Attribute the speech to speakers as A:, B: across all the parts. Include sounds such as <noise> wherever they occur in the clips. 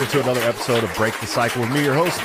A: welcome to another episode of Break the Cycle with me, your host,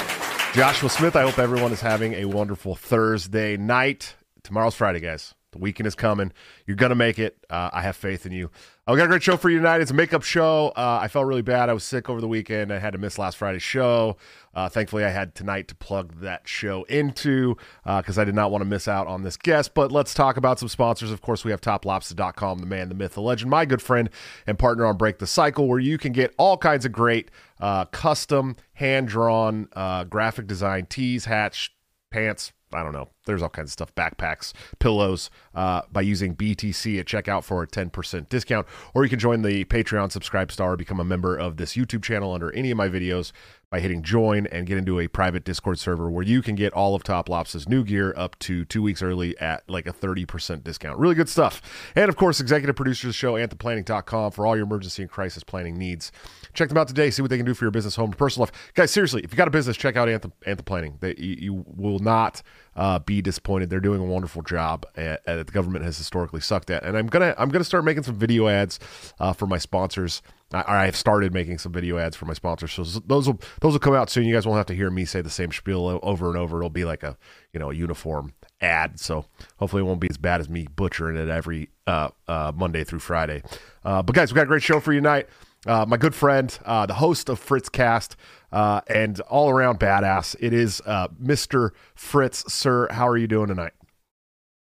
A: Joshua Smith. I hope everyone is having a wonderful Thursday night. Tomorrow's Friday, guys. The weekend is coming. You're going to make it. Uh, I have faith in you. Uh, we got a great show for you tonight. It's a makeup show. Uh, I felt really bad. I was sick over the weekend. I had to miss last Friday's show. Uh, thankfully, I had tonight to plug that show into because I did not want to miss out on this guest. But let's talk about some sponsors. Of course, we have toplobster.com, the man, the myth, the legend, my good friend and partner on Break the Cycle, where you can get all kinds of great uh, custom, hand drawn uh, graphic design tees, hats, pants, I don't know. There's all kinds of stuff, backpacks, pillows, uh, by using BTC at checkout for a 10% discount. Or you can join the Patreon Subscribe Star, become a member of this YouTube channel under any of my videos by hitting join and get into a private Discord server where you can get all of Top Lops' new gear up to two weeks early at like a 30% discount. Really good stuff. And of course, executive producers show, anthemplanning.com for all your emergency and crisis planning needs. Check them out today. See what they can do for your business, home, personal life. Guys, seriously, if you got a business, check out Anthem, Anthem Planning. They, you, you will not uh, be disappointed. They're doing a wonderful job at, at, the government has historically sucked at. And I'm gonna I'm gonna start making some video ads uh, for my sponsors. I, have started making some video ads for my sponsors, so those will those will come out soon. You guys won't have to hear me say the same spiel over and over. It'll be like a you know a uniform ad. So hopefully it won't be as bad as me butchering it every uh, uh, Monday through Friday. Uh, but guys, we got a great show for you tonight uh, my good friend, uh, the host of Fritz Cast, uh, and all around badass. It is uh, Mr. Fritz. Sir, how are you doing tonight?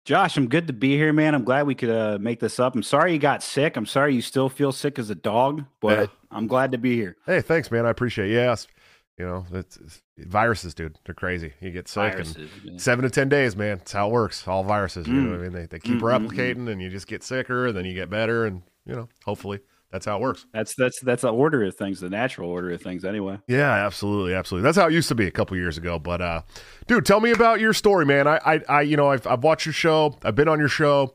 B: Josh, I'm good to be here, man. I'm glad we could uh, make this up. I'm sorry you got sick. I'm sorry you still feel sick as a dog, but yeah. I'm glad to be here.
A: Hey, thanks, man. I appreciate it. Yes. You know, it's, it's, viruses, dude. They're crazy. You get sick viruses, and seven to ten days, man. That's how it works. All viruses. Mm. You know, I mean, they, they keep mm-hmm. replicating, and you just get sicker, and then you get better, and you know, hopefully that's how it works.
B: That's that's that's the order of things, the natural order of things, anyway.
A: Yeah, absolutely, absolutely. That's how it used to be a couple years ago. But, uh, dude, tell me about your story, man. I, I, I you know, I've, I've watched your show. I've been on your show.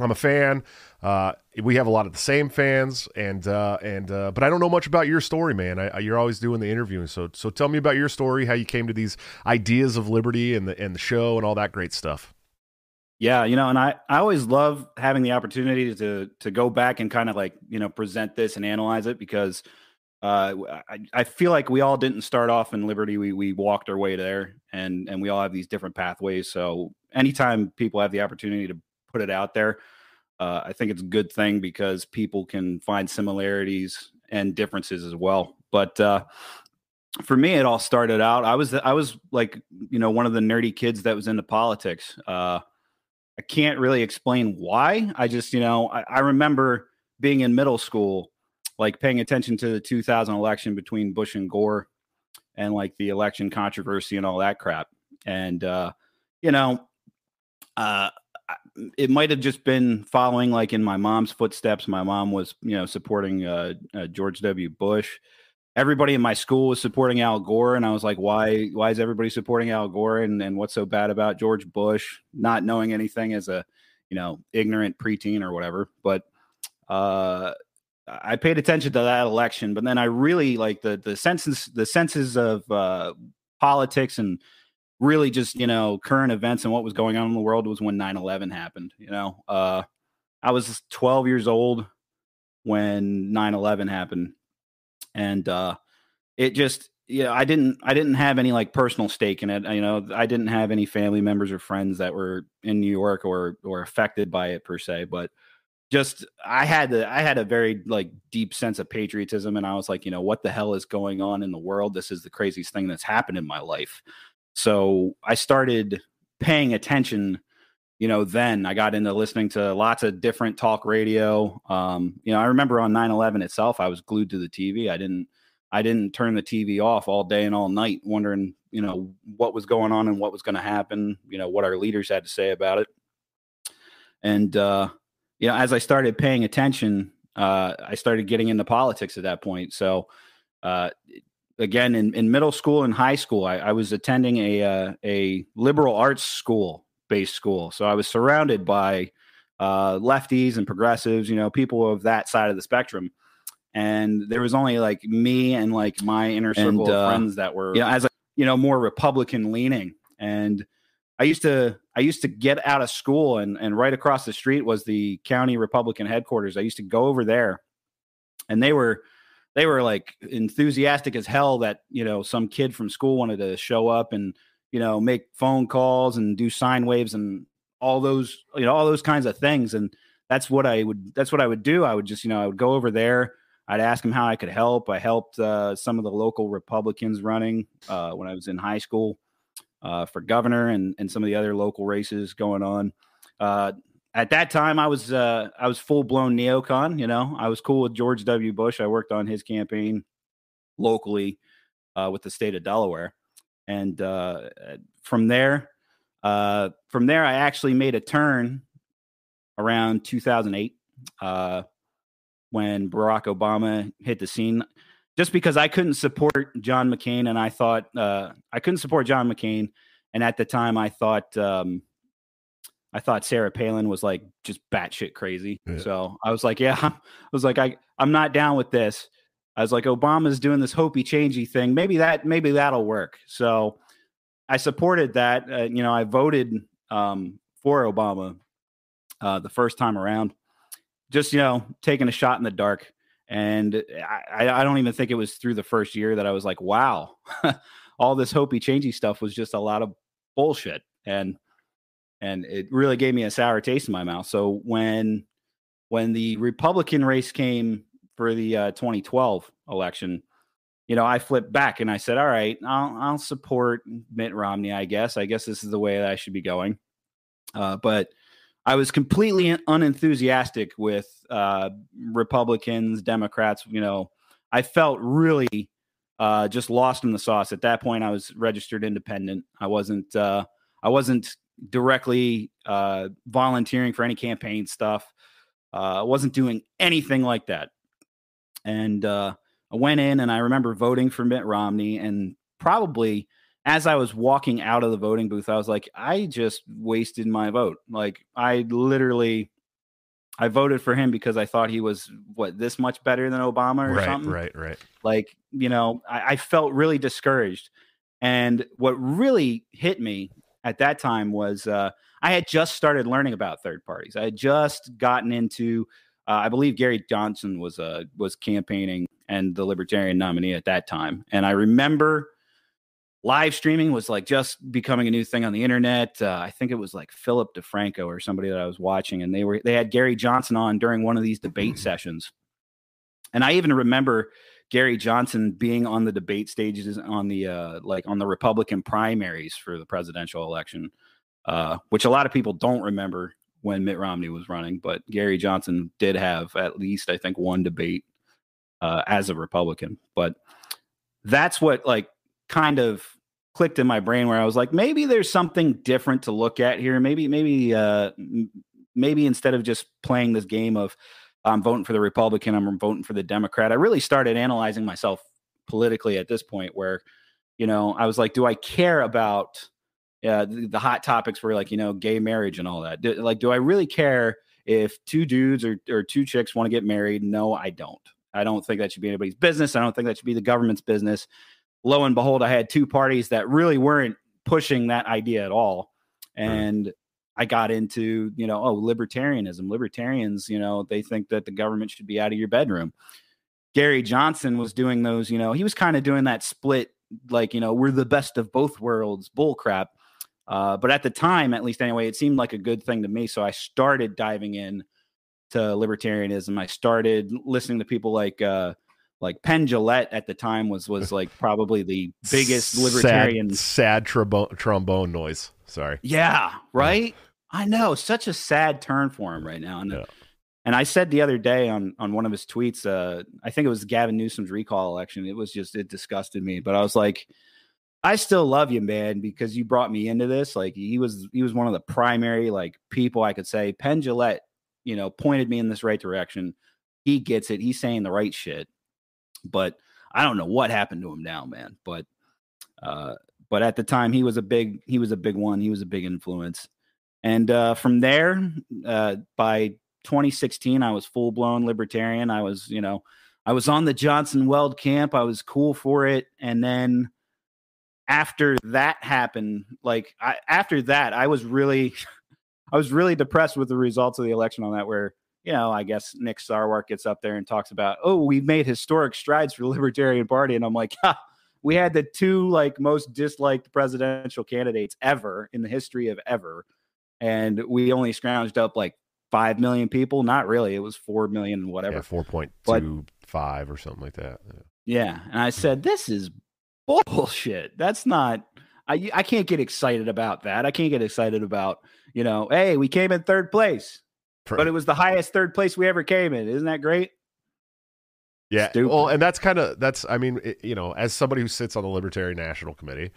A: I'm a fan. Uh, we have a lot of the same fans, and uh, and uh, but I don't know much about your story, man. I, I, you're always doing the interviewing, so so tell me about your story, how you came to these ideas of liberty and the and the show and all that great stuff.
B: Yeah, you know, and I, I always love having the opportunity to to go back and kind of like you know present this and analyze it because uh, I, I feel like we all didn't start off in liberty. We we walked our way there, and and we all have these different pathways. So anytime people have the opportunity to put it out there, uh, I think it's a good thing because people can find similarities and differences as well. But uh, for me, it all started out. I was I was like you know one of the nerdy kids that was into politics. Uh, I can't really explain why. I just, you know, I, I, remember being in middle school, like paying attention to the 2000 election between Bush and Gore and like the election controversy and all that crap. And, uh, you know, uh, it might have just been following like in my mom's footsteps. My mom was, you know, supporting uh, uh George W. Bush everybody in my school was supporting Al Gore, and I was like, why? Why is everybody supporting Al Gore? And and what's so bad about George Bush? Not knowing anything as a you know ignorant preteen or whatever, but uh, I paid attention to that election. But then I really like the the senses the senses of uh, politics and really just you know current events and what was going on in the world was when 9-11 happened you know uh, i was 12 years old when 9-11 happened and uh, it just yeah i didn't i didn't have any like personal stake in it you know i didn't have any family members or friends that were in new york or or affected by it per se but just i had the i had a very like deep sense of patriotism and i was like you know what the hell is going on in the world? This is the craziest thing that's happened in my life. So i started paying attention you know, then I got into listening to lots of different talk radio. Um, you know, I remember on 9-11 itself, I was glued to the TV. I didn't, I didn't turn the TV off all day and all night, wondering you know what was going on and what was going to happen you know what our leaders had to say about it and uh you know as i started paying attention uh i started getting into politics at that point so uh again in, in middle school and high school i, I was attending a uh, a liberal arts school based school. So i was surrounded by uh lefties and progressives you know people of that side of the spectrum. And there was only like me and like my inner circle
C: And,
B: of
C: uh,
B: friends that were you know as a you know more republican leaning. And i used to i used to get out of school and and right across the street was the county republican headquarters. I used to go over there. And they were they were like enthusiastic as hell that you know some kid from school wanted to show up and you know make phone calls and do sign waves and all those you know all those kinds of things and that's what i would that's what i would do i would just you know i would go over there I'd ask them how I could help. I helped uh, some of the local Republicans running uh, when I was in high school uh, for governor and, and some of the other local races going on. Uh, at that time, I was uh, I was full blown neocon. You know, I was cool with George W. Bush. I worked on his campaign locally uh, with the state of Delaware, and from there, from there, I actually made a turn around 2008 when Barack Obama hit the scene, just because I couldn't support John McCain, and I thought uh, I couldn't support John McCain, and at the time I thought um, I thought Sarah Palin was like just batshit crazy.
A: Yeah.
B: So I was like, yeah, <laughs> I was like, I I'm not down with this. I was like, Obama's doing this hopey changey thing. Maybe that maybe that'll work. So I supported that. Uh, you know, I voted um, for Obama uh, the first time around just you know taking a shot in the dark and I, I don't even think it was through the first year that i was like wow <laughs> all this hopey changey stuff was just a lot of bullshit and and it really gave me a sour taste in my mouth so when when the republican race came for the uh, 2012 election you know i flipped back and i said all right i'll, I'll support mitt romney i guess i guess this is the way that i should be going uh, but I was completely unenthusiastic with uh, Republicans, Democrats. You know, I felt really uh, just lost in the sauce. At that point, I was registered independent. I wasn't. Uh, I wasn't directly uh, volunteering for any campaign stuff. Uh, I wasn't doing anything like that. And uh, I went in, and I remember voting for Mitt Romney, and probably as I was walking out of the voting booth, I was like, I just wasted my vote. Like I literally I voted for him because I thought he was what this much better than Obama or
A: right,
B: something.
A: right, right.
B: Like, you know, I, I felt really discouraged. And what really hit me at that time was uh, I had just started learning about third parties. I had just gotten into uh, I believe Gary Johnson was uh, was campaigning and the Libertarian nominee at that time. And I remember live streaming was like just becoming a new thing on the internet. Uh, I think it was like Philip DeFranco or somebody that I was watching, and they were they had Gary Johnson on during one of these debate mm-hmm. sessions. And I even remember Gary Johnson being on the debate stages on the uh, like on the Republican primaries for the presidential election, uh, which a lot of people don't remember when Mitt Romney was running. But Gary Johnson did have at least I think one debate uh, as a Republican. But that's what like kind of clicked in my brain where I was like, maybe there's something different to look at here. Maybe, maybe, uh, maybe instead of just playing this game of I'm voting for the Republican, I'm voting for the Democrat, I really started analyzing myself politically at this point where, you know, I was like, do I care about uh, the, the hot topics were like, you know, gay marriage and all that? Do, like, do I really care if two dudes or, or two chicks want to get married? No, I don't. I don't think that should be anybody's business. I don't think that should be the government's business lo and behold, I had two parties that really weren't pushing that idea at all. And right. I got into, you know, oh, libertarianism. Libertarians, you know, they think that the government should be out of your bedroom. Gary Johnson was doing those, you know, he was kind of doing that split, like, you know, we're the best of both worlds bull crap. Uh, but at the time, at least anyway, it seemed like a good thing to me. So I started diving in to libertarianism. I started listening to people like, uh, like Penn Jillette at the time was was <laughs> like probably the biggest libertarian
A: sad, sad trombone, trombone noise. Sorry.
B: Yeah, right. I know, such a sad turn for him right now. And
A: yeah.
B: and I said the other day on on one of his tweets, uh, I think it was Gavin Newsom's recall election. It was just it disgusted me, but I was like, I still love you, man, because you brought me into this. Like he was he was one of the primary like people I could say. Penn Jillette, you know, pointed me in this right direction. He gets it. He's saying the right shit. But I don't know what happened to him now, man. But uh but at the time he was a big he was a big one. He was a big influence. And uh from there, uh by 2016, I was full blown libertarian. I was, you know, I was on the Johnson Weld camp. I was cool for it. And then after that happened, like I, after that, I was really, <laughs> I was really depressed with the results of the election on that. Where you know, I guess Nick Sarwark gets up there and talks about, oh, we've made historic strides for the <laughs> Libertarian Party, and I'm like, ha, we had the two like most disliked presidential candidates ever in the history of ever, and we only scrounged up like five million people. Not really, it was four million, whatever, yeah,
A: four point two five or something like that.
B: Yeah. yeah, and I said, this is bullshit. That's not. I I can't get excited about that. I can't get excited about you know, hey, we came in third place, but it was the highest third place we ever came in. Isn't that great?
A: Yeah. Stupid. Well, and that's kind of that's. I mean, it, you know, as somebody who sits on the Libertarian National Committee,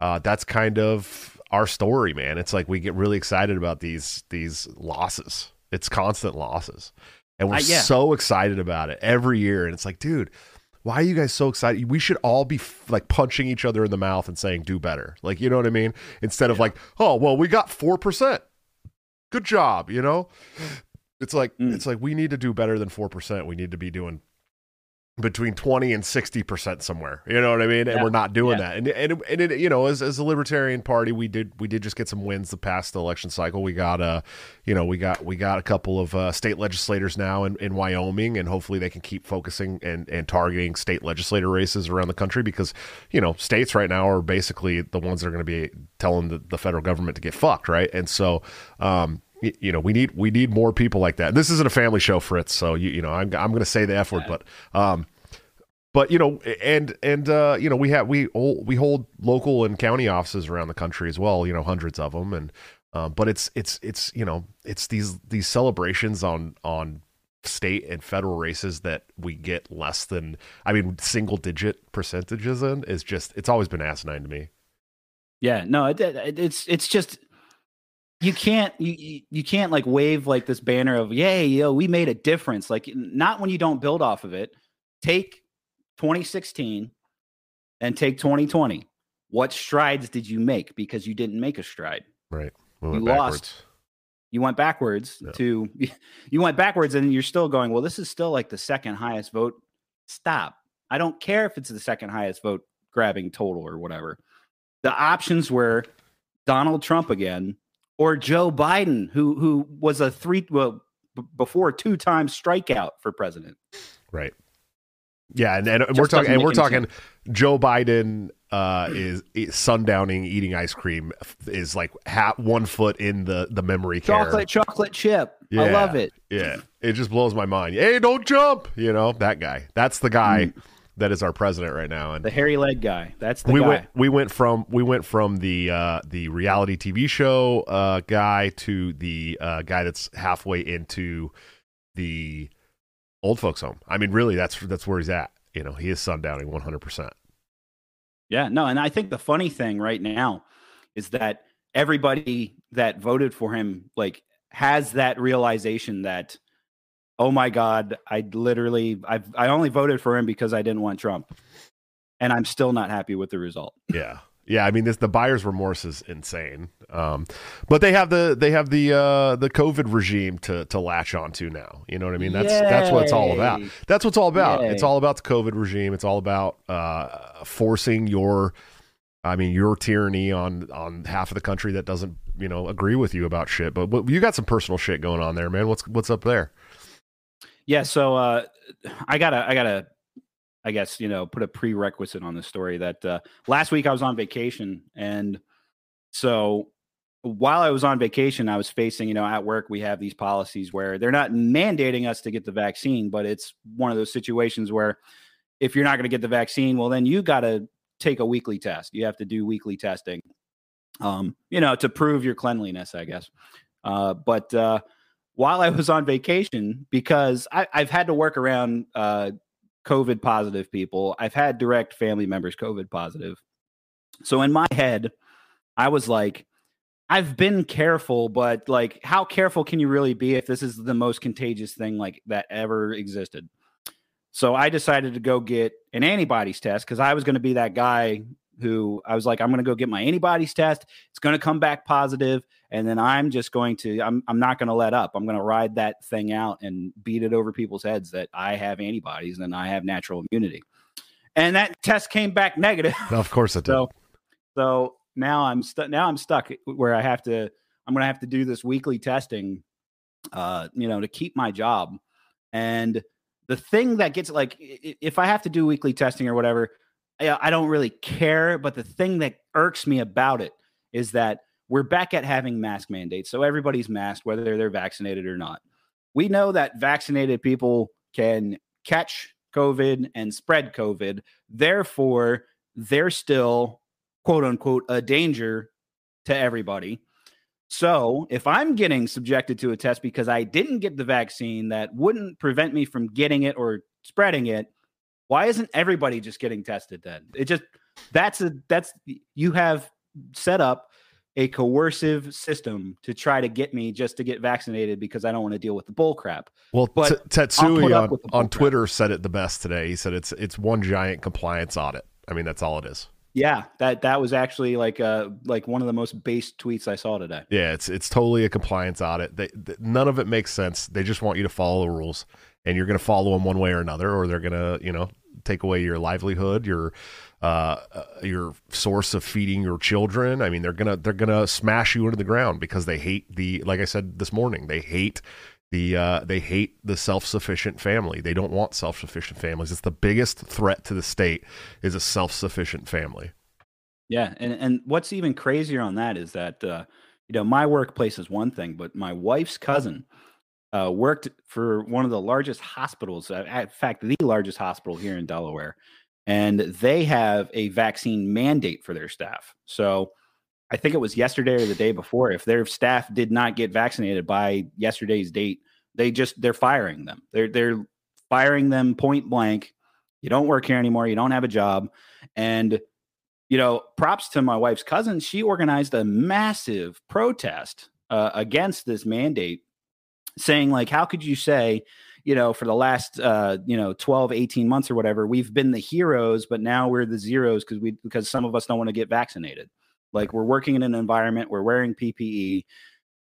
A: uh, that's kind of our story, man. It's like we get really excited about these these losses. It's constant losses, and we're uh, yeah. so excited about it every year. And it's like, dude why are you guys so excited? We should all be f- like punching each other in the mouth and saying, do better. Like, you know what I mean? Instead of like, oh, well, we got 4%. Good job. You know, it's like, mm. it's like we need to do better than 4%. We need to be doing between 20 and 60% somewhere. You know what i mean? And we're not doing yeah. that. And and, and it, you know as, as a libertarian party we did we did just get some wins the past election cycle. We got uh you know we got we got a couple of uh, state legislators now in, in wyoming and hopefully they can keep focusing and and targeting state legislator races around the country because you know states right now are basically the ones that are going to be telling the, the federal government to get fucked right? And so um you know we need we need more people like that. This isn't a family show, Fritz. So you you know I'm I'm going to say the f word, but um, but you know and and uh, you know we have we we hold local and county offices around the country as well. You know hundreds of them, and um, but it's it's it's you know it's these these celebrations on on state and federal races that we get less than I mean single digit percentages in is just it's always been asinine to me.
B: Yeah, no, it, it, it's it's just you can't you you can't like wave like this banner of yay yo we made a difference. Like not when you don't build off of it. Take 2016 and take 2020 what strides did you make? Because you didn't make a stride.
A: Right.
B: We you backwards. lost. you went backwards yeah. to <laughs> you went backwards and you're still going well this is still like the second highest vote. Stop. I don't care if it's the second highest vote grabbing total or whatever. The options were donald trump again or Joe Biden, who who was a three well b- before two time strikeout for president.
A: Right. Yeah, and, and we're talking and we're talking sense. Joe Biden uh, is, is, sundowning eating ice cream is like hat one foot in the the memory
B: chocolate
A: care.
B: chocolate chip. Yeah, I love it.
A: Yeah, it just blows my mind. Hey, don't jump! You know that guy. That's the guy. Mm that is our president right now. And
B: the hairy leg guy. That's the
A: we
B: guy.
A: went we went from we went from the uh, the reality TV show uh, guy to the uh, guy that's halfway into the old folks home. I mean, really, that's that's where he's at. You know, he is sundowning one hundred percent.
B: Yeah, no, and I think the funny thing right now is that everybody that voted for him like has that realization that oh my god, I literally I I only voted for him because I didn't want Trump, and I'm still not happy with the result.
A: Yeah. Yeah, I mean this the buyer's remorse is insane. Um, but they have the they have the uh, the COVID regime to to latch onto now. You know what I mean? That's Yay. that's what it's all about. That's what's all about. Yay. It's all about the COVID regime. It's all about uh, forcing your I mean your tyranny on on half of the country that doesn't, you know, agree with you about shit. But, but you got some personal shit going on there, man. What's what's up there?
B: Yeah, so uh, I gotta, I gotta, I guess you know, put a prerequisite on the story that uh, last week I was on vacation, and so while I was on vacation, I was facing, you know, at work we have these policies where they're not mandating us to get the vaccine, but it's one of those situations where if you're not going to get the vaccine, well, then you got to take a weekly test. You have to do weekly testing, um, you know, to prove your cleanliness, I guess. Uh, but uh, while I was on vacation because I, have had to work around uh, COVID positive people. I've had direct family members COVID positive. So in my head, I was like, I've been careful, but like, how careful can you really be if this is the most contagious thing like that ever existed? So I decided to go get an antibodies test because I was going to be that guy who I was like, I'm going to go get my antibodies test. It's going to come back positive, and then I'm just going to, I'm, I'm not going to let up. I'm going to ride that thing out and beat it over people's heads that I have antibodies and I have natural immunity. And that test came back negative. <laughs>
A: Of course it did.
B: So, so now I'm stuck. Now I'm stuck where I have to. I'm going to have to do this weekly testing, uh, you know, to keep my job. And the thing that gets like, if I have to do weekly testing or whatever, I don't really care. But the thing that irks me about it is that we're back at having mask mandates. So everybody's masked, whether they're vaccinated or not. We know that vaccinated people can catch COVID and spread COVID. Therefore, they're still quote unquote a danger to everybody. So, if I'm getting subjected to a test because I didn't get the vaccine that wouldn't prevent me from getting it or spreading it, why isn't everybody just getting tested then? It just that's a that's you have set up a coercive system to try to get me just to get vaccinated because I don't want to deal with the bull crap.
A: Well, but T- Tetsui on, on Twitter crap. said it the best today. He said it's it's one giant compliance audit. I mean, that's all it is.
B: Yeah, that that was actually like uh like one of the most base tweets I saw today.
A: Yeah, it's it's totally a compliance audit. They, they, none of it makes sense. They just want you to follow the rules, and you're going to follow them one way or another, or they're going to you know take away your livelihood, your uh, your source of feeding your children. I mean, they're gonna they're gonna smash you into the ground because they hate the like I said this morning. They hate the uh, they hate the self-sufficient family. They don't want self-sufficient families. It's the biggest threat to the state is a self-sufficient family.
B: Yeah, and and what's even crazier on that is that uh, you know my workplace is one thing, but my wife's cousin uh, worked for one of the largest hospitals. Uh, in fact, the largest hospital here in Delaware, and they have a vaccine mandate for their staff. So I think it was yesterday or the day before. If their staff did not get vaccinated by yesterday's date, they just they're firing them. They're they're firing them point blank. You don't work here anymore. You don't have a job. And you know, props to my wife's cousin. She organized a massive protest uh, against this mandate, saying like, how could you say, you know, for the last uh, you know 12, 18 months or whatever, we've been the heroes, but now we're the zeros because we because some of us don't want to get vaccinated. Like we're working in an environment, we're wearing PPE,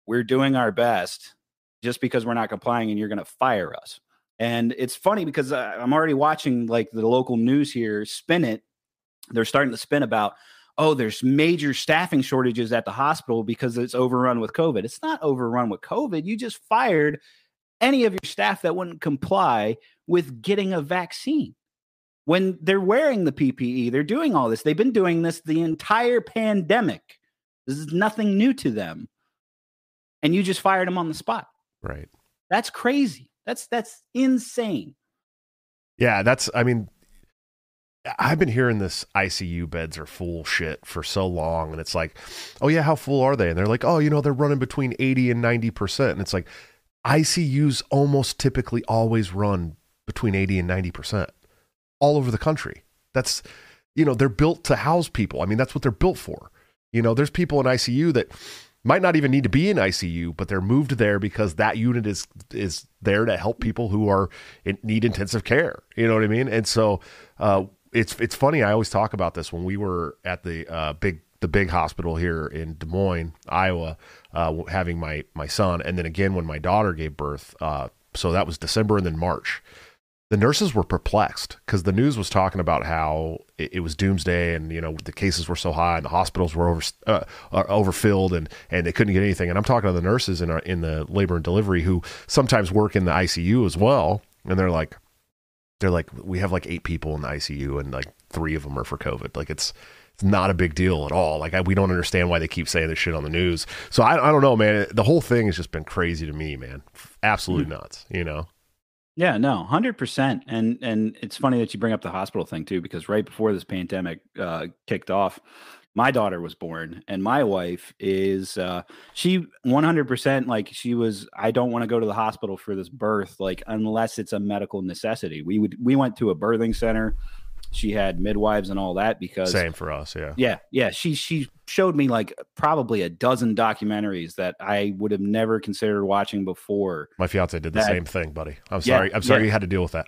B: we're doing our best just because we're not complying and you're going to fire us. And it's funny because uh, I'm already watching like the local news here spin it. They're starting to spin about, oh, there's major staffing shortages at the hospital because it's overrun with COVID. It's not overrun with COVID. You just fired any of your staff that wouldn't comply with getting a vaccine when they're wearing the PPE, they're doing all this. They've been doing this the entire pandemic. This is nothing new to them. And you just fired them on the spot.
A: Right.
B: That's crazy. That's that's insane.
A: Yeah, that's I mean I've been hearing this ICU beds are full shit for so long and it's like, "Oh yeah, how full are they?" And they're like, "Oh, you know, they're running between 80 and 90%." And it's like ICUs almost typically always run between 80 and 90% all over the country. That's, you know, they're built to house people. I mean, that's what they're built for. You know, there's people in ICU that might not even need to be in ICU, but they're moved there because that unit is is there to help people who are in, need intensive care. You know what I mean? And so uh, it's it's funny. I always talk about this when we were at the uh, big the big hospital here in Des Moines, Iowa, uh, having my my son, and then again when my daughter gave birth. Uh, so that was December and then March the nurses were perplexed because the news was talking about how it, it, was doomsday and you know the cases were so high and the hospitals were over uh, overfilled and and they couldn't get anything and I'm talking to the nurses in our, in the labor and delivery who sometimes work in the ICU as well and they're like they're like we have like eight people in the ICU and like three of them are for COVID like it's it's not a big deal at all. Like I, we don't understand why they keep saying this shit on the news. So I, I don't know, man. The whole thing has just been crazy to me, man. Absolutely mm-hmm. nuts. You know.
B: Yeah, no, hundred percent. And and it's funny that you bring up the hospital thing too, because right before this pandemic uh, kicked off, my daughter was born, and my wife is uh, she one hundred percent like she was. I don't want to go to the hospital for this birth, like unless it's a medical necessity. We would we went to a birthing center. she had midwives and all that because
A: Same for us, yeah.
B: yeah, yeah. She she showed me like probably a dozen documentaries that I would have never considered watching before.
A: My fiance did the
B: That-
A: same thing, buddy. I'm
B: Yeah,
A: sorry. I'm sorry
B: yeah.
A: you had to deal with that.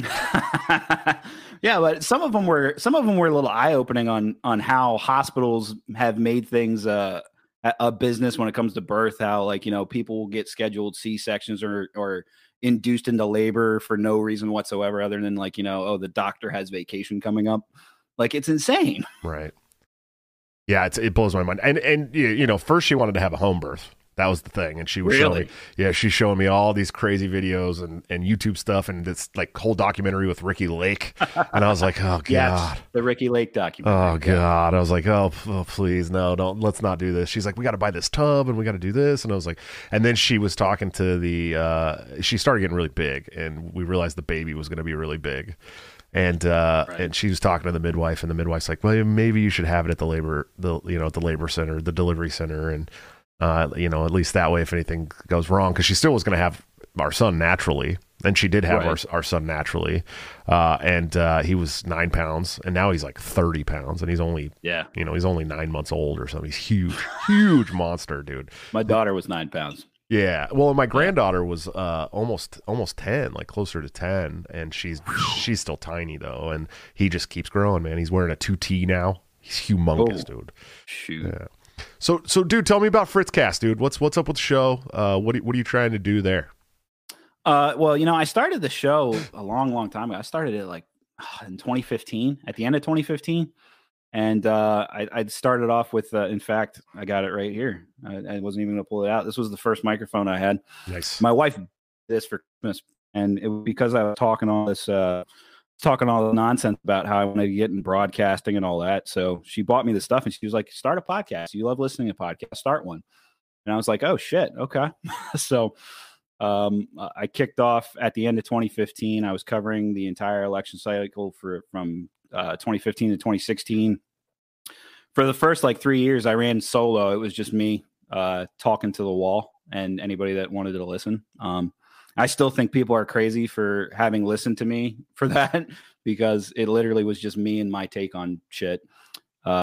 A: <laughs>
B: yeah, but some of them were some of them were a little eye opening on on how hospitals have made things uh, a, business when it comes to birth. How like you know people get scheduled C sections or or induced into labor for no reason whatsoever other than like you know oh the doctor has vacation coming up. Like it's insane.
A: Right. Yeah, it's, it blows my mind. And and you know, first she wanted to have a home birth. That was the thing, and she was showing
B: Really?
A: me. Yeah, she's showing me all these crazy videos and, and YouTube stuff, and this like whole documentary with Ricki Lake. And I was like, oh <laughs> god,
B: Yes, the Ricki Lake documentary.
A: oh god. I was like, oh, oh, please, no, don't. Let's not do this. She's like, we got to buy this tub, and we got to do this. And I was like, and then she was talking to the. uh She started getting really big, and we realized the baby was going to be really big. And uh,
B: Right.
A: and she was talking to the midwife, and the midwife's like, "Well, maybe you should have it at the labor, the you know, at the labor center, the delivery center, and uh, you know, at least that way, if anything goes wrong, because she still was going to have our son naturally, and she did have
B: Right.
A: our our son naturally, uh, and uh, he was nine pounds, and now he's like thirty pounds, and he's only
B: Yeah,
A: you know he's only nine months old or something. He's huge, huge monster, dude.
B: my daughter was nine pounds.
A: Yeah. Well, my granddaughter was uh, almost almost ten, like closer to ten, and she's she's still tiny though, and he just keeps growing, man. He's wearing a two T now. He's humongous,
B: Oh.
A: dude.
B: Shoot.
A: Yeah. So so, dude, tell me about Fritzcast, dude. What's what's up with the show? Uh, what are, what are you trying to do there?
B: Uh, well, you know, I started the show a long, long time ago. I started it like <sighs> in 2015, at the end of 2015, and uh, I, I started off with. Uh, in fact, I got it right here. I, I wasn't even going to pull it out. This was the first microphone I had.
A: Nice.
B: My wife did this for Christmas, and it was because I was talking all this, uh, talking all the nonsense about how I wanted to get in broadcasting and all that. So she bought me the stuff, and she was like, "Start a podcast. You love listening to podcasts. Start one." And I was like, "Oh shit, okay." <laughs> so um, I kicked off at the end of 2015. I was covering the entire election cycle for from uh, 2015 to 2016. For the first like three years, I ran solo. It was just me uh, talking to the wall and anybody that wanted to listen. Um, I still think people are crazy for having listened to me for <laughs> that because it literally was just me and my take on shit.
C: Hi,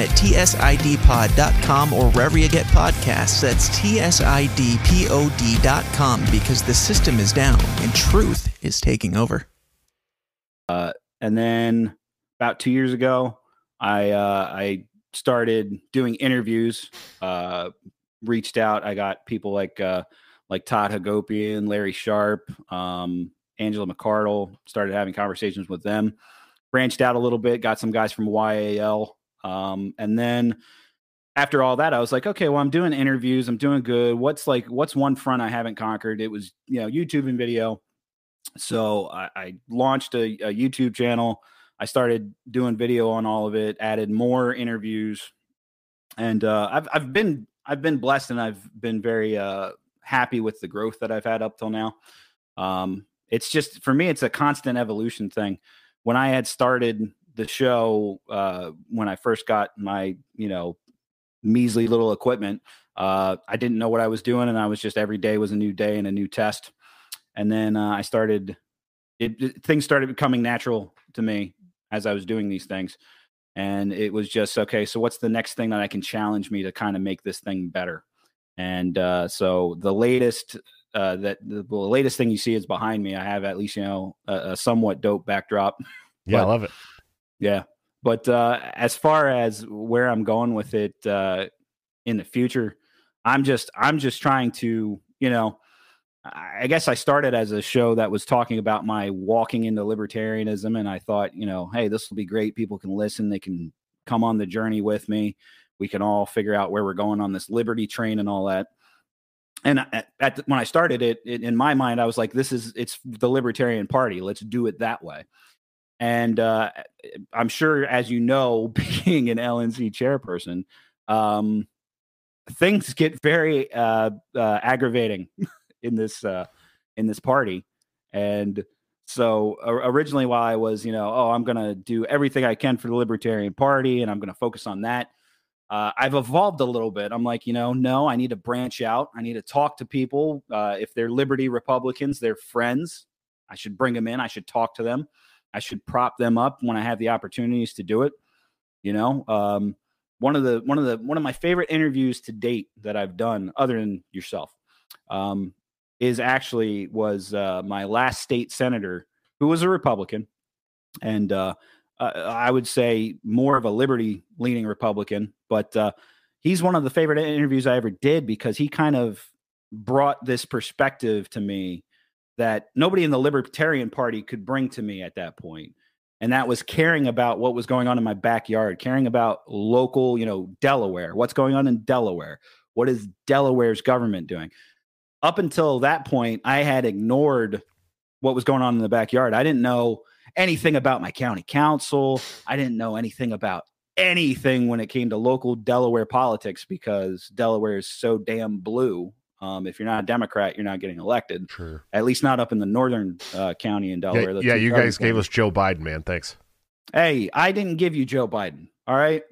D: at tsidpod.com or wherever you get podcasts. That's tsidpod.com because the system is down and truth is taking over.
B: Uh, and then about two years ago, I uh, I started doing interviews. Uh, reached out. I got people like uh, like Todd Hagopian, Larry Sharpe, um, Angela McArdle. Started having conversations with them. Branched out a little bit. Got some guys from YAL, um, and then after all that, I was like, okay, well, I'm doing interviews. I'm doing good. What's like, what's one front I haven't conquered? It was, you know, YouTube and video. So I, I launched a, a YouTube channel. I started doing video on all of it, added more interviews, and uh, I've I've been I've been blessed and I've been very uh, happy with the growth that I've had up till now. Um, it's just for me, it's a constant evolution thing. When I had started the show, uh, when I first got my you know measly little equipment, uh, I didn't know what I was doing, and I was just every day was a new day and a new test. And then uh, I started, it, it- things started becoming natural to me as I was doing these things. And it was just, okay, so what's the next thing that I can challenge me to kind of make this thing better? And uh, so the latest, uh, that the, the latest thing you see is behind me. I have at least, you know, a, a somewhat dope backdrop.
A: Yeah, I love it.
B: Yeah. But uh, as far as where I'm going with it uh, in the future, I'm just I'm just trying to, you know, I guess I started as a show that was talking about my walking into libertarianism, and I thought, you know, hey, this will be great. People can listen. They can come on the journey with me. We can all figure out where we're going on this liberty train and all that. and at, at the, when I started it, it, in my mind, I was like, "This is it's the Libertarian Party. Let's do it that way." And uh, I'm sure, as you know, <laughs> being an LNC chairperson, um, things get very uh, uh, aggravating <laughs> in this uh, in this party. And so originally, while I was, you know, oh, I'm going to do everything I can for the Libertarian Party, and I'm going to focus on that. Uh, I've evolved a little bit. I'm like, you know, no, I need to branch out. I need to talk to people. Uh, if they're Liberty Republicans, they're friends. I should bring them in. I should talk to them. I should prop them up when I have the opportunities to do it. You know, um, one of the one of the one of my favorite interviews to date that I've done, other than yourself, um, is actually was uh, my last state senator who was a Republican, and uh, I would say more of a liberty leaning Republican, but uh, he's one of the favorite interviews I ever did because he kind of brought this perspective to me that nobody in the Libertarian Party could bring to me at that point. And that was caring about what was going on in my backyard, caring about local, you know, Delaware, what's going on in Delaware, what is Delaware's government doing. Up until that point, I had ignored what was going on in the backyard. I didn't know anything about my county council. I didn't know anything about anything when it came to local Delaware politics because Delaware is so damn blue. Um, if you're not a Democrat, you're not getting elected.
A: Sure.
B: At least not up in the northern uh, county in Delaware.
A: Yeah, yeah you guys gave us Joe Biden, man. Thanks.
B: Hey, I didn't give you Joe Biden. All right.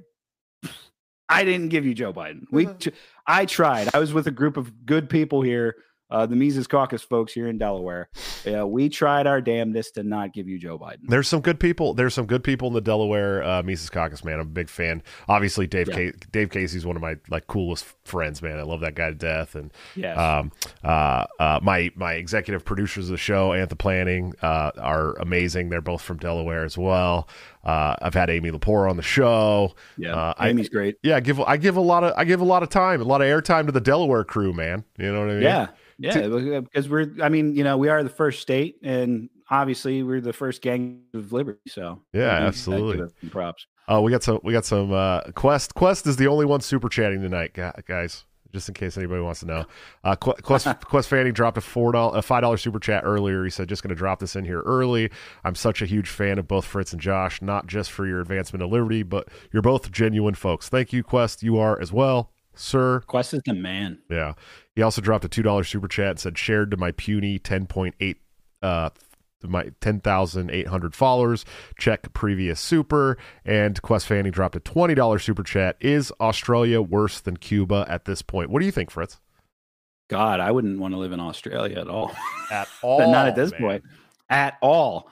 B: I didn't give you Joe Biden. We, uh-huh. I tried. I was with a group of good people here uh, the Mises Caucus folks here in Delaware. Yeah, we tried our damnedest to not give you Joe Biden.
A: There's some good people. There's some good people in the Delaware uh, Mises Caucus, man. I'm a big fan. Obviously, Dave yeah. K- Dave Casey's one of my like coolest friends, man. I love that guy to death. And
B: yes.
A: um, uh, uh, my my executive producers of the show, Anthem Planning, uh, are amazing. They're both from Delaware as well. Uh, I've had Amy Lepore on the show.
B: Yeah, uh, Amy's
A: I,
B: great.
A: Yeah, I give I give a lot of I give a lot of time, a lot of airtime to the Delaware crew, man. You know what I mean?
B: Yeah, yeah, because we're, I mean, you know, we are the first state, and obviously we're the first gang of liberty. So
A: yeah, absolutely.
B: Props.
A: Oh, we got some. We got some. Uh, Quest. Quest is the only one super chatting tonight, guys. Just in case anybody wants to know, uh, <laughs> Quest Quest Fanning dropped a four dollar, a five dollar super chat earlier. He said, "Just going to drop this in here early. I'm such a huge fan of both Fritz and Josh, not just for your advancement of liberty, but you're both genuine folks. Thank you, Quest. You are as well, sir.
B: Quest is the man.
A: Yeah. He also dropped a two dollar super chat and said shared to my puny ten point eight uh my 10,800 followers. Check previous super. And Quest Fanning dropped a $20 super chat. Is Australia worse than Cuba at this point? What do you think, Fritz?
B: God, I wouldn't want to live in Australia at all. <laughs>
A: At all.
B: not at this
A: man.
B: point. At all.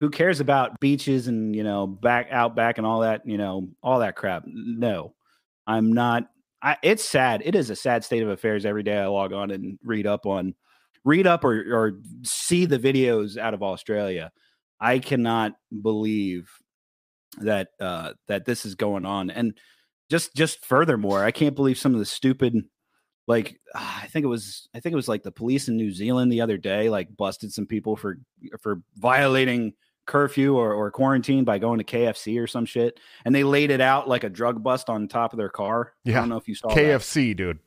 B: Who cares about beaches and, you know, back out back and all that, you know, all that crap? No. I'm not I, it's sad. It is a sad state of affairs every day. I log on and read up on, read up or or see the videos out of Australia. I cannot believe that uh, that this is going on, and just just furthermore, I can't believe some of the stupid like uh, I think it was I think it was like the police in New Zealand the other day like busted some people for for violating curfew or, or quarantine by going to KFC or some shit, and they laid it out like a drug bust on top of their car.
A: Yeah.
B: I don't know if you saw
A: KFC,
B: that.
A: dude.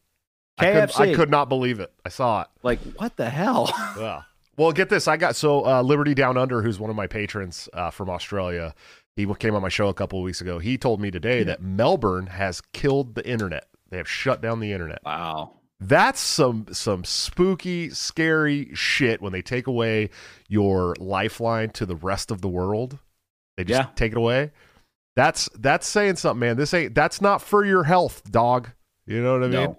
B: KFC.
A: I could, I could, not believe it. I saw it.
B: Like what the hell? <laughs>
A: yeah. Well, get this. I got so uh, Liberty Down Under, who's one of my patrons uh, from Australia. He came on my show a couple of weeks ago. He told me today yeah. that Melbourne has killed the internet. They have shut down the internet.
B: Wow.
A: That's some some spooky, scary shit when they take away your lifeline to the rest of the world. They just yeah. take it away. That's that's saying something, man. This ain't that's not for your health, dog. You know what I mean?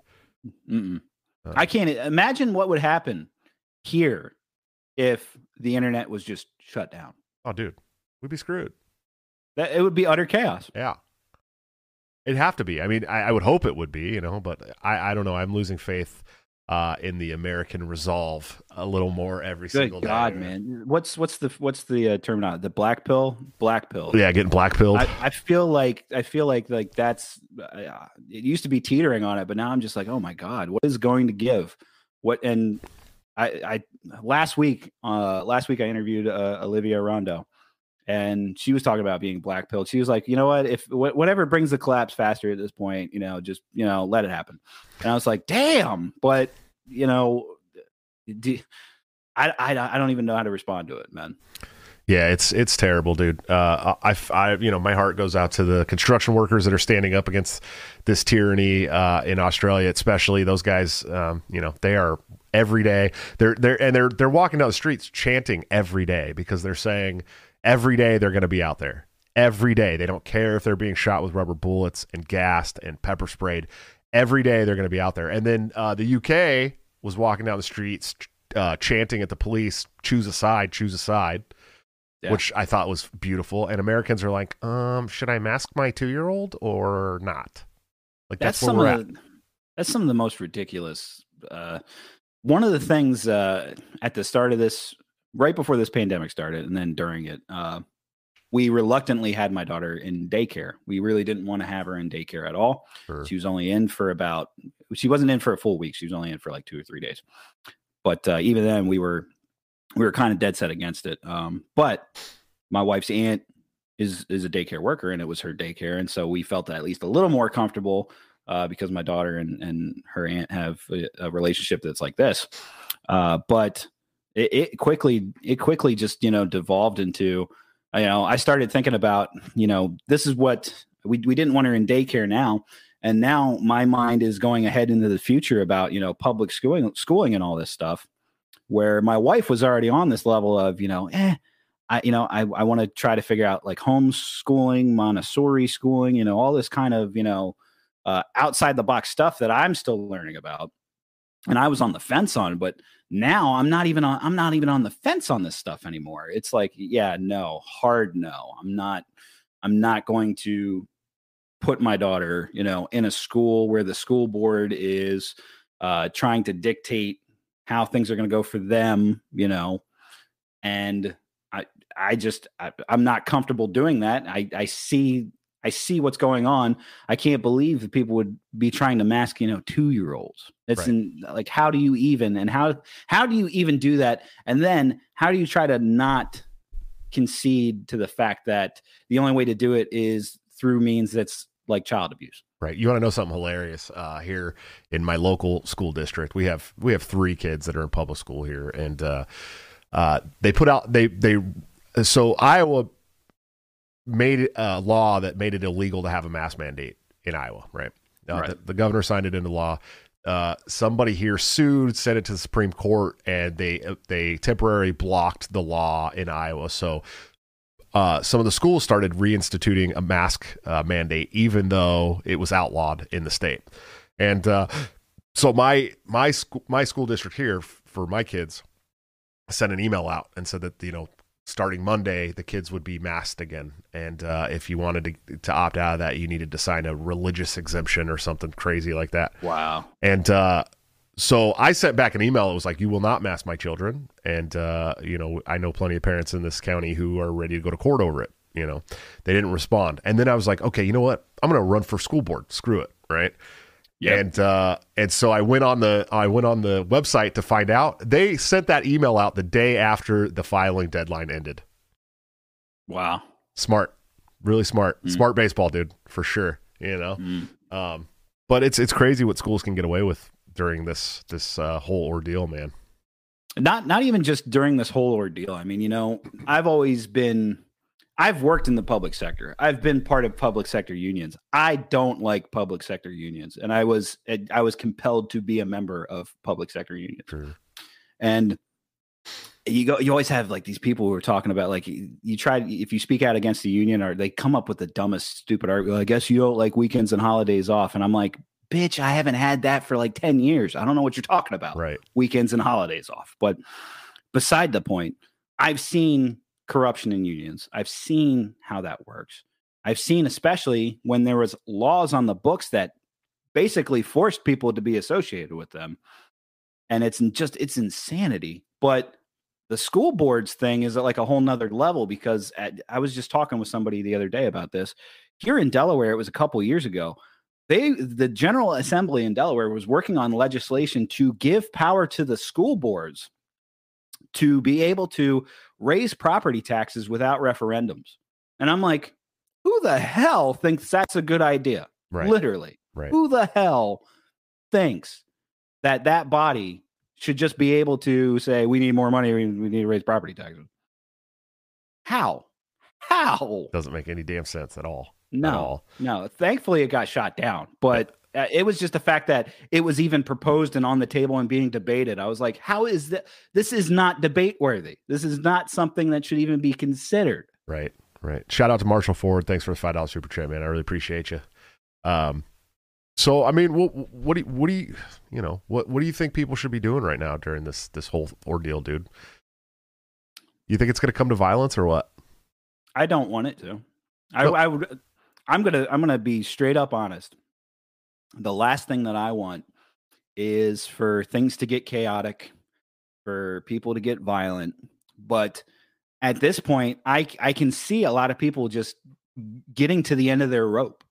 B: No. Uh, I can't imagine what would happen here if the internet was just shut down.
A: Oh, dude, we'd be screwed.
B: That it would be utter chaos.
A: Yeah. It'd have to be. I mean, I, I, would hope it would be, you know, but I, I don't know. I'm losing faith uh, in the American resolve a little more every
B: Good
A: single
B: God,
A: day.
B: man. What's what's the what's the uh, term now? The black pill, black pill.
A: Yeah, getting black pilled.
B: I, I feel like I feel like like that's. Uh, it used to be teetering on it, but now I'm just like, oh my God, what is going to give? What and I I last week uh last week I interviewed uh, Olivia Rondeau and she was talking about being black pilled. She was like, you know what, if wh- whatever brings the collapse faster at this point, you know, just you know, let it happen. And I was like, damn, but you know, I I don't even know how to respond to it, man.
A: Yeah, it's it's terrible, dude. Uh, I, I, you know, my heart goes out to the construction workers that are standing up against this tyranny uh, in Australia, especially those guys. Um, you know, they are every day. They're they're and they're they're walking down the streets chanting every day because they're saying every day they're going to be out there every day. They don't care if they're being shot with rubber bullets and gassed and pepper sprayed. Every day they're going to be out there. And then uh, the UK was walking down the streets uh, chanting at the police, "Choose a side, choose a side."
B: Yeah.
A: which I thought was beautiful. And Americans are like, um, should I mask my two year old or not? Like that's,
B: that's
A: where
B: some
A: we're
B: of
A: at.
B: the, that's some of the most ridiculous. Uh, one of the things uh, at the start of this, right before this pandemic started, and then during it, uh, we reluctantly had my daughter in daycare. We really didn't want to have her in daycare at all.
A: Sure.
B: She was only in for about. She wasn't in for a full week. She was only in for like two or three days. But uh, even then, we were we were kind of dead set against it. Um, but my wife's aunt is is a daycare worker, and it was her daycare, and so we felt at least a little more comfortable uh, because my daughter and and her aunt have a, a relationship that's like this. Uh, but it, it quickly it quickly just you know devolved into you know I started thinking about you know this is what we we didn't want her in daycare now. And now my mind is going ahead into the future about you know public schooling, schooling and all this stuff where my wife was already on this level of, you know, eh, I, you know, I, I want to try to figure out like homeschooling, Montessori schooling, you know, all this kind of, you know, uh, outside the box stuff that I'm still learning about. And I was on the fence on, but now I'm not even on, I'm not even on the fence on this stuff anymore. It's like, yeah, no, hard no. I'm not, I'm not going to put my daughter, you know, in a school where the school board is uh, trying to dictate how things are going to go for them, you know, and I, I just, I, I'm not comfortable doing that. I, I see, I see what's going on. I can't believe that people would be trying to mask, you know, two year olds. It's
A: Right.
B: in, like, how do you even, and how, how do you even do that? And then how do you try to not concede to the fact that the only way to do it is through means that's like child abuse?
A: Right. You want to know something hilarious? Uh, here in my local school district, we have we have three kids that are in public school here, and uh, uh, they put out they they so Iowa made a law that made it illegal to have a mask mandate in Iowa. Right. Uh,
B: Right.
A: The, the governor signed it into law. Uh, somebody here sued, sent it to the Supreme Court, and they they temporarily blocked the law in Iowa. So uh, some of the schools started reinstituting a mask uh, mandate, even though it was outlawed in the state. And uh, so my my school my school district here for my kids sent an email out and said that you know starting Monday the kids would be masked again, and uh, if you wanted to to opt out of that, you needed to sign a religious exemption or something crazy like that.
B: Wow.
A: And uh, so I sent back an email. It was like, "You will not mask my children." And uh, you know, I know plenty of parents in this county who are ready to go to court over it. You know, they didn't respond. And then I was like, "Okay, you know what? I'm going to run for school board. Screw it, right?"
B: Yep.
A: And uh, and so I went on the I went on the website to find out. They sent that email out the day after the filing deadline ended.
B: Wow.
A: Smart, really smart,
B: Mm.
A: smart baseball, dude, for sure. You know,
B: Mm.
A: um, but it's it's crazy what schools can get away with during this this uh, whole ordeal, man.
B: not not even just during this whole ordeal i mean you know i've always been i've worked in the public sector i've been part of public sector unions i don't like public sector unions and i was i was compelled to be a member of public sector unions
A: Sure.
B: and you go you always have like these people who are talking about like you, you try if you speak out against the union or they come up with the dumbest stupid argument i guess you don't like weekends and holidays off and i'm like bitch i haven't had that for like 10 years i don't know what you're talking about
A: Right.
B: weekends and holidays off. But beside the point, I've seen corruption in unions. I've seen how that works. I've seen especially when there was laws on the books that basically forced people to be associated with them. And it's just it's insanity. But the school boards thing is at like a whole nother level because uh, at, I was just talking with somebody the other day about this. Here in Delaware, it was a couple years ago they the general assembly in delaware was working on legislation to give power to the school boards to be able to raise property taxes without referendums and i'm like who the hell thinks that's a good idea
A: Right.
B: literally
A: Right.
B: who the hell thinks that that body should just be able to say we need more money, we we need to raise property taxes. How? How?
A: Doesn't make any damn sense at all. At
B: No,
A: all.
B: no. Thankfully, it got shot down, but uh, it was just the fact that it was even proposed and on the table and being debated. I was like, how is that? This is not debate worthy. This is not something that should even be considered.
A: Right, right. Shout out to Marshall Ford. Thanks for the five dollars super chat, man. I really appreciate you. Um, so I mean, what what do you, what do you you know what what do you think people should be doing right now during this this whole ordeal, dude? You think it's going to come to violence or what?
B: I don't want it to. I,
A: No.
B: I would. I'm gonna. I'm gonna be straight up honest. The last thing that I want is for things to get chaotic, for people to get violent. But at this point, I I can see a lot of people just getting to the end of their rope.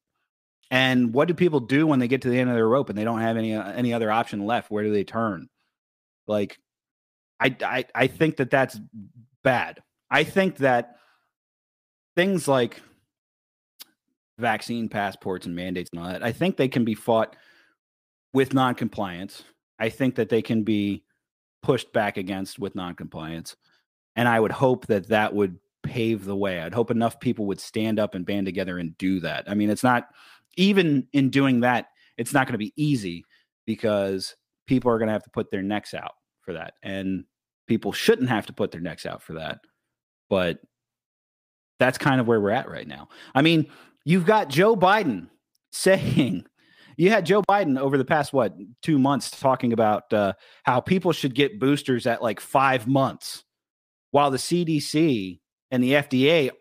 B: And what do people do when they get to the end of their rope and they don't have any uh, any other option left? Where do they turn? Like, I I I think that that's bad. I think that things like vaccine passports and mandates and all that, I think they can be fought with noncompliance. I think that they can be pushed back against with noncompliance. And I would hope that that would pave the way. I'd hope enough people would stand up and band together and do that. I mean, it's not, even in doing that, it's not going to be easy because people are going to have to put their necks out for that. And people shouldn't have to put their necks out for that. But that's kind of where we're at right now. I mean, you've got Joe Biden saying, <laughs> you had Joe Biden over the past, what, two months talking about uh, how people should get boosters at like five months, while the CDC and the FDA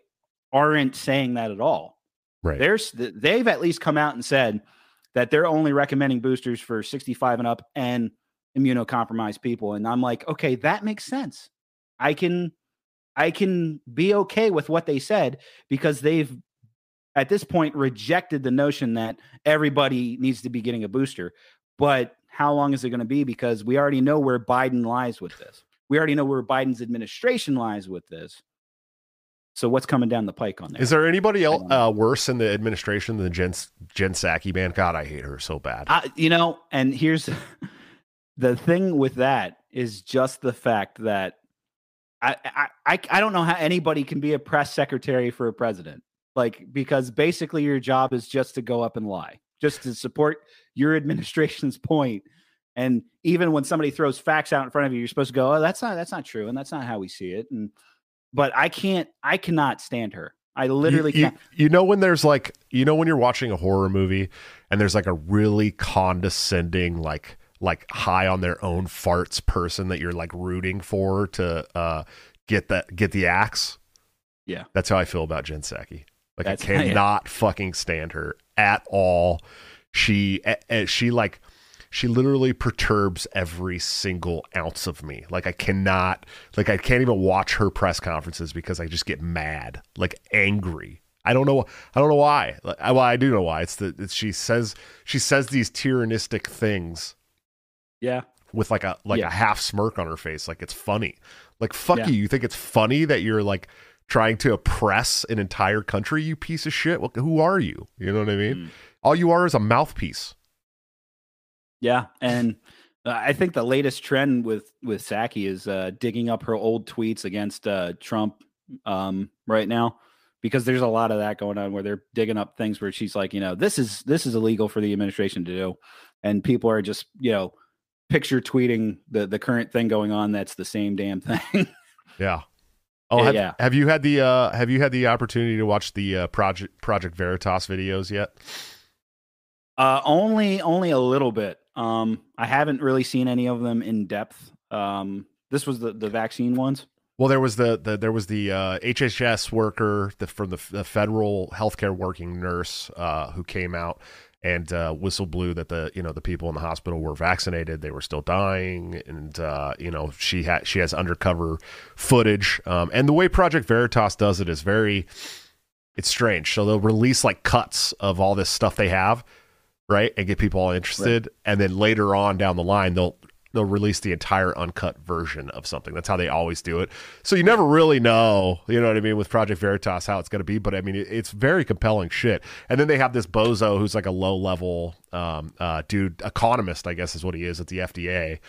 B: aren't saying that at all.
A: Right.
B: There's, they've at least come out and said that they're only recommending boosters for 65 and up and immunocompromised people. And I'm like, okay, that makes sense. I can I can be okay with what they said because they've at this point rejected the notion that everybody needs to be getting a booster. But how long is it going to be? Because we already know where Biden lies with this. We already know where Biden's administration lies with this. So what's coming down the pike on that?
A: Is there anybody else uh, worse in the administration than Jen Jen Psaki? Man, God, I hate her so bad.
B: I, you know, and here's <laughs> the thing with that is just the fact that I, I I I don't know how anybody can be a press secretary for a president. Like because basically your job is just to go up and lie, just to support your <laughs> administration's. And even when somebody throws facts out in front of you, you're supposed to go, "Oh, that's not that's not true, and that's not how we see it." And but I can't, I cannot stand her. I literally
A: you, you,
B: can't.
A: you know when there's like you know when you're watching a horror movie and there's like a really condescending like like high on their own farts person that you're like rooting for to uh get that get the axe.
B: Yeah.
A: That's how I feel about Jen Psaki. Like
B: That's-
A: I
B: yeah.
A: cannot fucking stand her at all. She she like she literally perturbs every single ounce of me. Like I cannot like I can't even watch her press conferences because I just get mad, like angry. I don't know I don't know why. Like, I- well, I do know why. It's that she says she says these tyrannistic things
B: Yeah.
A: with like a like
B: Yeah.
A: a half smirk on her face like it's funny like fuck
B: Yeah.
A: you you think it's funny that you're like trying to oppress an entire country you piece of shit. Well, who are you? You know what i mean?
B: Mm.
A: all you are is a mouthpiece.
B: Yeah, and uh, I think the latest trend with with Psaki is uh, digging up her old tweets against uh, Trump um, right now because there's a lot of that going on where they're digging up things where she's like, you know, this is this is illegal for the administration to do, and people are just you know picture tweeting the the current thing going on that's the same damn <laughs> thing.
A: yeah oh
B: Yeah,
A: have,
B: yeah.
A: have you had the uh have you had the opportunity to watch the uh, project project veritas videos yet
B: Uh, only only a little bit. Um, I haven't really seen any of them in depth. Um, this was the the vaccine ones.
A: Well, there was the, the there was the uh, HHS worker the, from the, the federal healthcare working nurse uh, who came out and uh, whistle blew that the you know the people in the hospital were vaccinated, they were still dying, and uh, you know she had she has undercover footage. Um, and the way Project Veritas does it is very it's strange. So they'll release like cuts of all this stuff they have, right, and get people all interested, and then later on down the line they'll they'll release the entire uncut version of something. That's how they always do it. So you never really know, you know what I mean, with Project Veritas how it's going to be. But I mean, it, it's very compelling shit. And then they have this bozo who's like a low level um, uh, dude, economist, I guess is what he is at the FDA.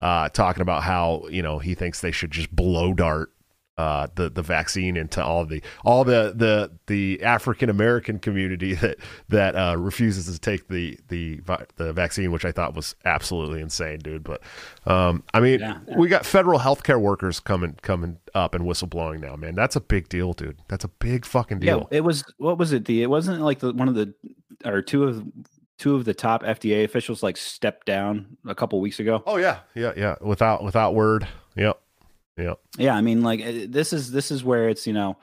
A: uh, talking about how you know he thinks they should just blow dart uh, the the vaccine into all the all the the the African American community <laughs> that that uh, refuses to take the the the vaccine, which I thought was absolutely insane, dude. But um, I mean,
B: Yeah.
A: we got federal healthcare workers coming coming up and whistleblowing now, man. That's a big deal, dude. That's a big fucking deal.
B: Yeah, it was what was it? The it wasn't like the one of the or two of two of the top FDA officials like stepped down a couple weeks ago.
A: Oh yeah, yeah, yeah. Without without word. Yep. Yep.
B: Yeah, I mean, like uh, this is this is where it's you know,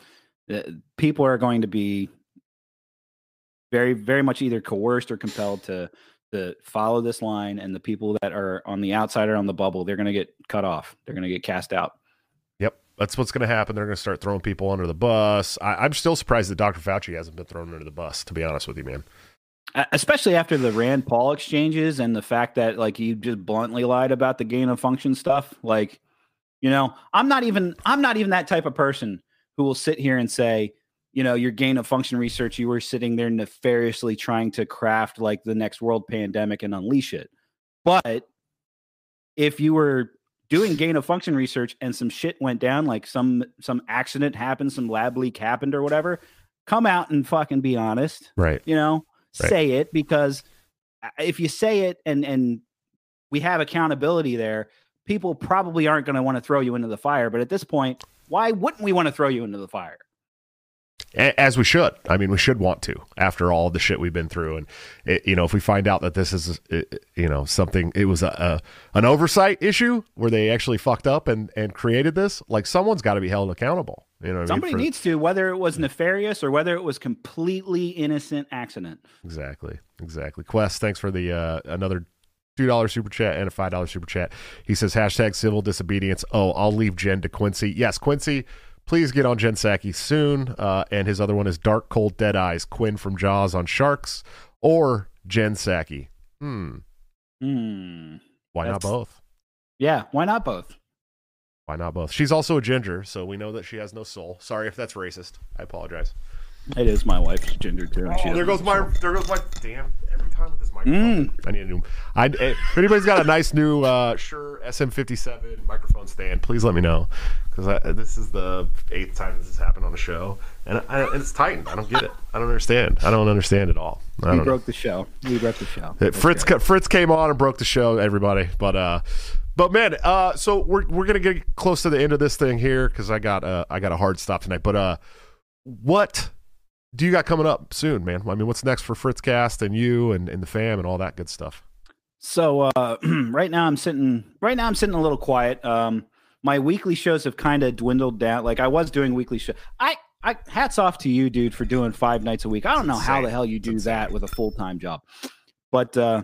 B: uh, people are going to be very very much either coerced or compelled to to follow this line, and the people that are on the outside or on the bubble, they're going to get cut off. They're going to get cast out.
A: Yep, that's what's going to happen. They're going to start throwing people under the bus. I, I'm still surprised that Dr. Fauci hasn't been thrown under the bus. To be honest with you, man.
B: Especially after the Rand Paul exchanges and the fact that like he just bluntly lied about the gain of function stuff. Like, you know, I'm not even I'm not even that type of person who will sit here and say, you know, your gain of function research, you were sitting there nefariously trying to craft like the next world pandemic and unleash it. But if you were doing gain of function research and some shit went down, like some some accident happened, some lab leak happened or whatever, come out and fucking be honest
A: Right.
B: you know
A: Right.
B: say it because uh, if you say it and and we have accountability there people probably aren't going to want to throw you into the fire but at this point why wouldn't we want to throw you into the fire
A: As we should. I mean, we should want to after all the shit we've been through. And, it, you know, if we find out that this is, uh, you know, something, it was a, a an oversight issue where they actually fucked up and, and created this, like someone's got to be held accountable. You know what I mean?
B: somebody
A: For-
B: needs to whether it was nefarious or whether it was completely innocent accident
A: Exactly. Exactly. Quest, thanks for the uh, another two dollar super chat and a five dollar super chat. He says hashtag civil disobedience. Oh, I'll leave Jen to Quincy. Yes, Quincy, please get on Jen Psaki soon. Uh, and his other one is Dark Cold Dead Eyes, Quinn from Jaws on Sharks, or Jen Psaki. Hmm.
B: hmm
A: Why not both?
B: yeah why not both
A: Why not both? She's also a ginger, so we know that she has no soul. Sorry if that's racist. I apologize.
B: It is my wife's gender too
A: Oh, there goes my there goes my damn every time with this microphone. I need a new. I if anybody's got a nice new uh, Shure SM57 microphone stand, please let me know because this is the eighth time this has happened on a show, and, I, and it's tightened. I don't get it. I don't understand. I don't understand at all. I
B: we
A: don't know.
B: broke the show we broke the show That's
A: Fritz
B: great.
A: Fritz came on and broke the show, everybody. But uh, but man, uh, so we're we're gonna get close to the end of this thing here because I got uh I got a hard stop tonight. But uh, what do you got coming up soon, man? I mean, what's next for Fritzcast and you and, and the fam and all that good stuff?
B: So uh, <clears throat> right now I'm sitting. Right now I'm sitting a little quiet. Um, my weekly shows have kind of dwindled down. Like I was doing weekly show. I, I hats off to you, dude, for doing five nights a week. I don't know how the hell you do
A: insane.
B: that with a full time job, but uh,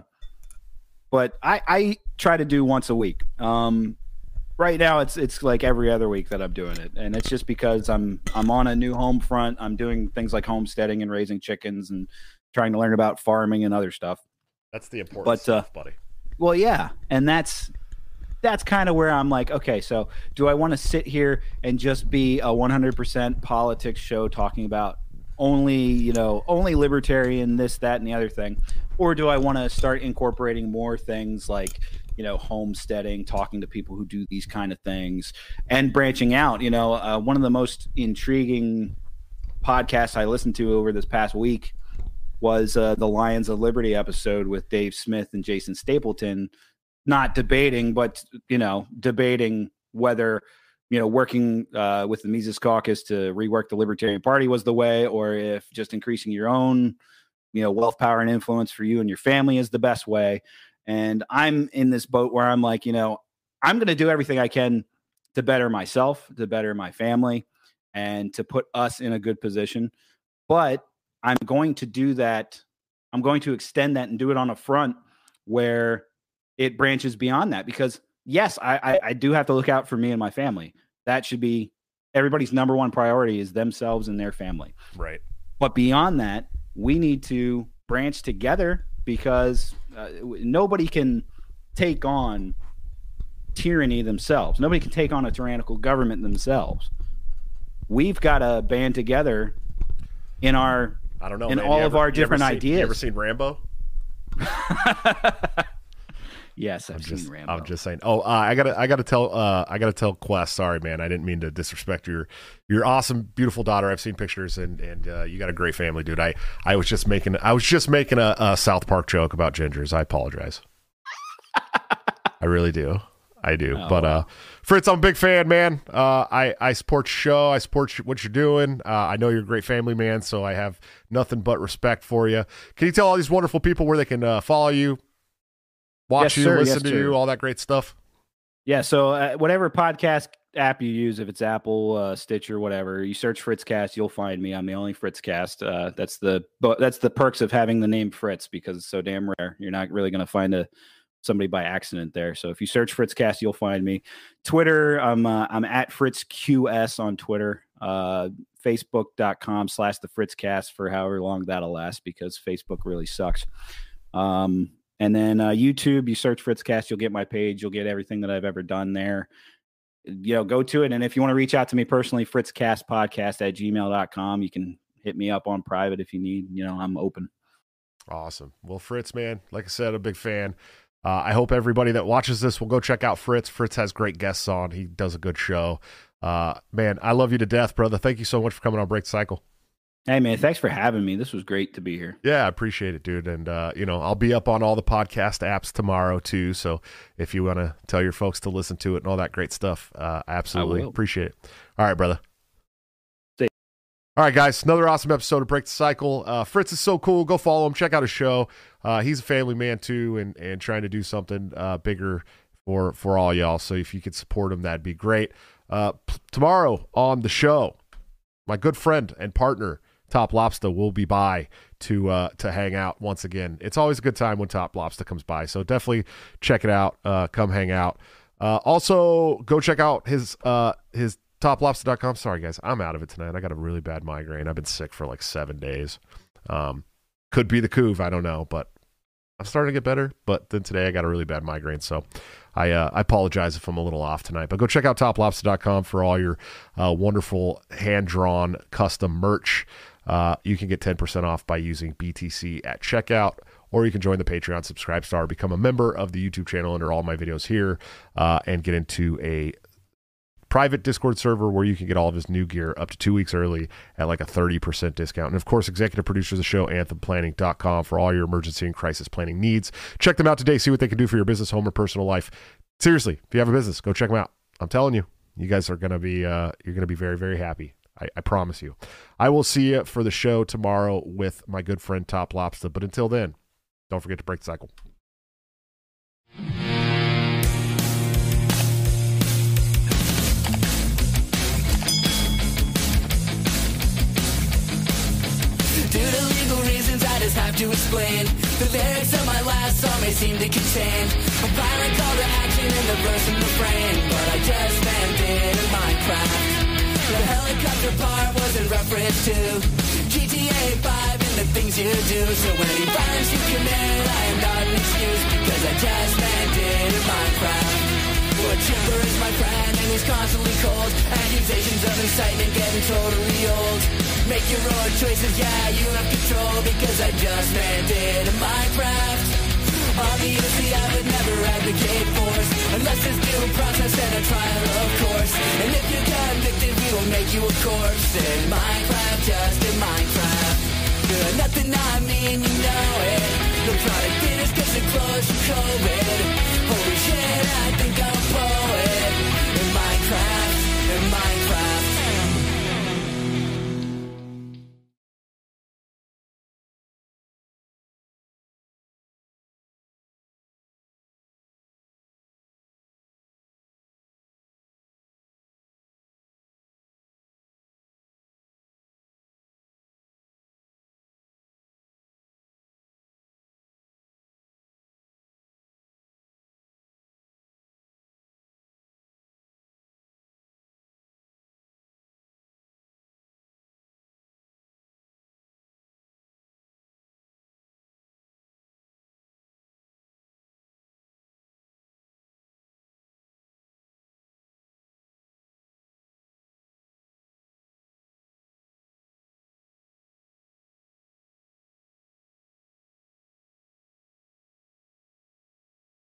B: but I I try to do once a week. Um, right now it's it's like every other week that I'm doing it, and it's just because I'm I'm on a new home front. I'm doing things like homesteading and raising chickens and trying to learn about farming and other stuff.
A: That's the important
B: But, uh,
A: buddy.
B: Well, yeah, and that's that's kind of where I'm like, okay, so do I want to sit here and just be a 100% politics show talking about only, you know, only libertarian this that and the other thing, or do I want to start incorporating more things like, you know, homesteading, talking to people who do these kind of things, and branching out? You know, uh, one of the most intriguing podcasts I listened to over this past week was uh, the Lions of Liberty episode with Dave Smith and Jason Stapleton, not debating, but you know, debating whether you know working uh, with the Mises Caucus to rework the Libertarian Party was the way, or if just increasing your own you know wealth, power, and influence for you and your family is the best way. And I'm in this boat where I'm like, you know, I'm going to do everything I can to better myself, to better my family, and to put us in a good position. But I'm going to do that. I'm going to extend that and do it on a front where it branches beyond that. Because yes, I, I, I do have to look out for me and my family. That should be everybody's number one priority is themselves and their family.
A: Right.
B: But beyond that, we need to branch together because uh, nobody can take on tyranny themselves. Nobody can take on a tyrannical government themselves. We've got to band together in our
A: I don't know.
B: in
A: man.
B: all
A: You
B: of
A: ever-
B: our
A: you
B: different
A: seen- You ever seen Rambo? <laughs>
B: Yes, I've
A: I'm
B: seen
A: just,
B: Rambo.
A: I'm just saying. Oh, uh, I gotta, I gotta tell, uh, I gotta tell Quest. Sorry, man. I didn't mean to disrespect your, your awesome, beautiful daughter. I've seen pictures, and and uh, you got a great family, dude. I, I was just making, I was just making a, a South Park joke about gingers. I apologize. I really do. I do.
B: Oh,
A: but uh. Fritz, I'm a big fan, man. Uh, I I support your show. I support you, what you're doing. Uh, I know you're a great family man, so I have nothing but respect for you. Can you tell all these wonderful people where they can uh, follow you, watch
B: Yes,
A: you,
B: sir.
A: listen
B: Yes,
A: to
B: sir.
A: you, all that great stuff?
B: Yeah, so uh, whatever podcast app you use, if it's Apple, uh, Stitcher, whatever, you search Fritzcast, you'll find me. I'm the only Fritzcast. Uh, that's the that's the perks of having the name Fritz because it's so damn rare. You're not really going to find a somebody by accident there. So if you search Fritzcast, you'll find me. Twitter, I'm uh, I'm at FritzQS on Twitter. Uh, Facebook.com slash the Fritzcast for however long that'll last because Facebook really sucks. Um, and then uh, YouTube, you search Fritzcast, you'll get my page. You'll get everything that I've ever done there. You know, go to it. And if you want to reach out to me personally, fritzcastpodcast at gmail.com. You can hit me up on private if you need. You know, I'm open.
A: Awesome. Well, Fritz, man, like I said, a big fan. Uh, I hope everybody that watches this will go check out Fritz. Fritz has great guests on. He does a good show. Uh, man, I love you to death, brother. Thank you so much for coming on Break Cycle.
B: Hey, man, thanks for having me. This was great to be here.
A: Yeah, I appreciate it, dude. And uh, you know, I'll be up on all the podcast apps tomorrow too. So if you want to tell your folks to listen to it and all that great stuff, uh, absolutely appreciate it. All right, brother. All right, guys, another awesome episode of Break the Cycle. Uh, Fritz is so cool. Go follow him. Check out his show. Uh, he's a family man too, and and trying to do something uh, bigger for for all y'all. So if you could support him, that'd be great. Uh, p- tomorrow on the show, my good friend and partner Top Lobster will be by to uh, to hang out once again. It's always a good time when Top Lobster comes by, so definitely check it out. Uh, come hang out. Uh, also, go check out his uh, his toplobster.com. Sorry guys, I'm out of it tonight. I got a really bad migraine. I've been sick for like seven days. Um, could be the couve, I don't know, but I'm starting to get better. But then today I got a really bad migraine, so I uh, I apologize if I'm a little off tonight. But go check out toplobster.com for all your uh, wonderful hand drawn custom merch. Uh, you can get 10% off by using BTC at checkout, or you can join the Patreon Subscribe Star, become a member of the YouTube channel under all my videos here, uh, and get into a private Discord server where you can get all of his new gear up to two weeks early at like a 30% discount. And of course, executive producer of the show, anthemplanning.com, for all your emergency and crisis planning needs. Check them out today. See what they can do for your business, home, or personal life. Seriously, if you have a business, go check them out. I'm telling you, you guys are to be, uh, you're to be very, very happy. I, I promise you. I will see you for the show tomorrow with my good friend Top Lobster. But until then, don't forget to break the cycle.
C: To legal reasons, I just have to explain. The lyrics of my last song may seem to contain a violent call to action in the verse and but I just in Minecraft. The helicopter part was in reference to GTA 5 and the things you do. So any violence you commit, I am not an excuse because I just it in Minecraft. Well, Chipper is my friend and he's constantly cold. Accusations of incitement getting totally old. Make your own choices, yeah, you have control because I just it in Minecraft. Obviously, I would never advocate force unless it's due process and a trial, of course. And if you're convicted, we will make you a corpse in Minecraft, just in Minecraft. You're nothing I mean, you know it. The product finished gets it close to COVID. Holy shit, I think I'm a poet in Minecraft.